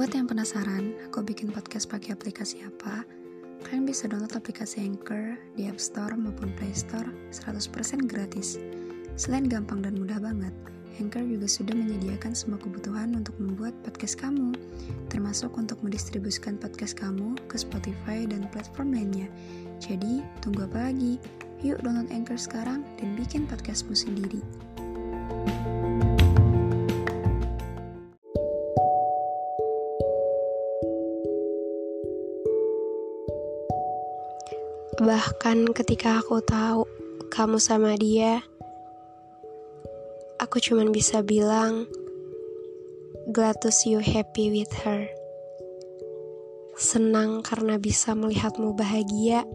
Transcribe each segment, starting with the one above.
Buat yang penasaran, aku bikin podcast pakai aplikasi apa? Kalian bisa download aplikasi Anchor di App Store maupun Play Store 100% gratis. Selain gampang dan mudah banget, Anchor juga sudah menyediakan semua kebutuhan untuk membuat podcast kamu, termasuk untuk mendistribusikan podcast kamu ke Spotify dan platform lainnya. Jadi, tunggu apa lagi? Yuk download Anchor sekarang dan bikin podcastmu sendiri. Bahkan ketika aku tahu kamu sama dia, aku cuman bisa bilang, glad to see you happy with her. Senang karena bisa melihatmu bahagia.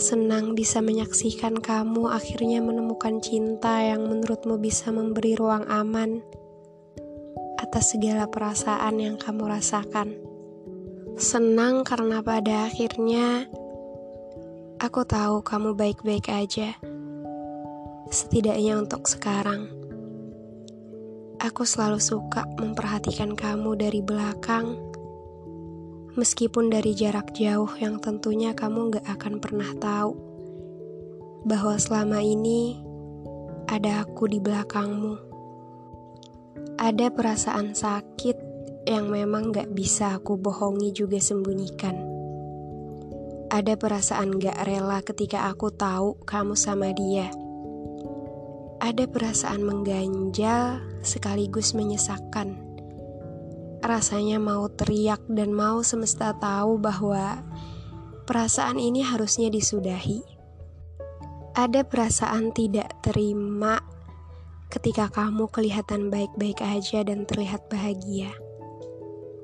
Senang bisa menyaksikan kamu akhirnya menemukan cinta yang menurutmu bisa memberi ruang aman atas segala perasaan yang kamu rasakan. Senang karena pada akhirnya Aku tahu kamu baik-baik aja. Setidaknya untuk sekarang. Aku selalu suka memperhatikan kamu dari belakang. Meskipun dari jarak jauh yang tentunya kamu gak akan pernah tahu bahwa selama ini ada aku di belakangmu. Ada perasaan sakit yang memang gak bisa aku bohongi juga sembunyikan ada perasaan gak rela ketika aku tahu kamu sama dia. Ada perasaan mengganjal sekaligus menyesakkan. Rasanya mau teriak dan mau semesta tahu bahwa perasaan ini harusnya disudahi. Ada perasaan tidak terima ketika kamu kelihatan baik-baik aja dan terlihat bahagia.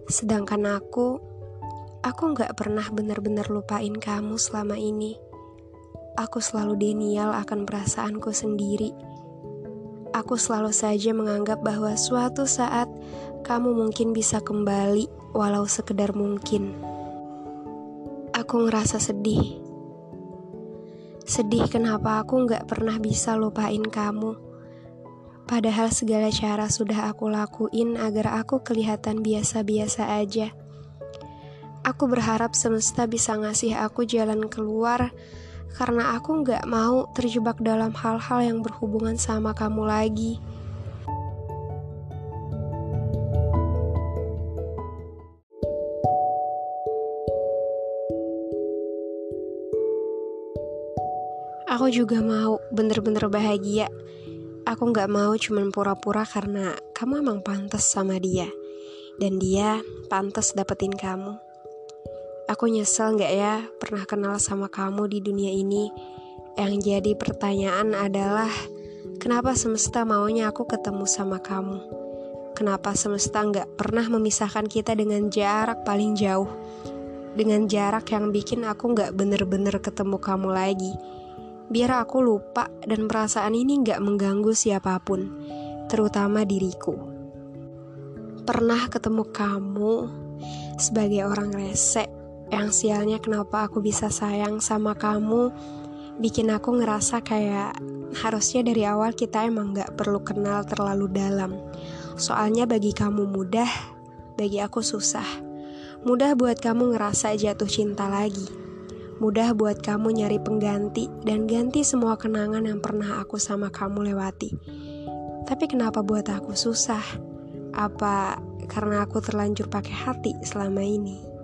Sedangkan aku Aku gak pernah benar-benar lupain kamu selama ini. Aku selalu denial akan perasaanku sendiri. Aku selalu saja menganggap bahwa suatu saat kamu mungkin bisa kembali, walau sekedar mungkin. Aku ngerasa sedih. Sedih kenapa aku gak pernah bisa lupain kamu. Padahal segala cara sudah aku lakuin agar aku kelihatan biasa-biasa aja. Aku berharap semesta bisa ngasih aku jalan keluar karena aku gak mau terjebak dalam hal-hal yang berhubungan sama kamu lagi. Aku juga mau bener-bener bahagia. Aku gak mau cuman pura-pura karena kamu emang pantas sama dia. Dan dia pantas dapetin kamu. Aku nyesel gak ya pernah kenal sama kamu di dunia ini? Yang jadi pertanyaan adalah, kenapa semesta maunya aku ketemu sama kamu? Kenapa semesta gak pernah memisahkan kita dengan jarak paling jauh? Dengan jarak yang bikin aku gak bener-bener ketemu kamu lagi. Biar aku lupa dan perasaan ini gak mengganggu siapa pun, terutama diriku. Pernah ketemu kamu sebagai orang resek yang sialnya kenapa aku bisa sayang sama kamu bikin aku ngerasa kayak harusnya dari awal kita emang gak perlu kenal terlalu dalam. Soalnya bagi kamu mudah, bagi aku susah. Mudah buat kamu ngerasa jatuh cinta lagi. Mudah buat kamu nyari pengganti dan ganti semua kenangan yang pernah aku sama kamu lewati. Tapi kenapa buat aku susah? Apa karena aku terlanjur pakai hati selama ini?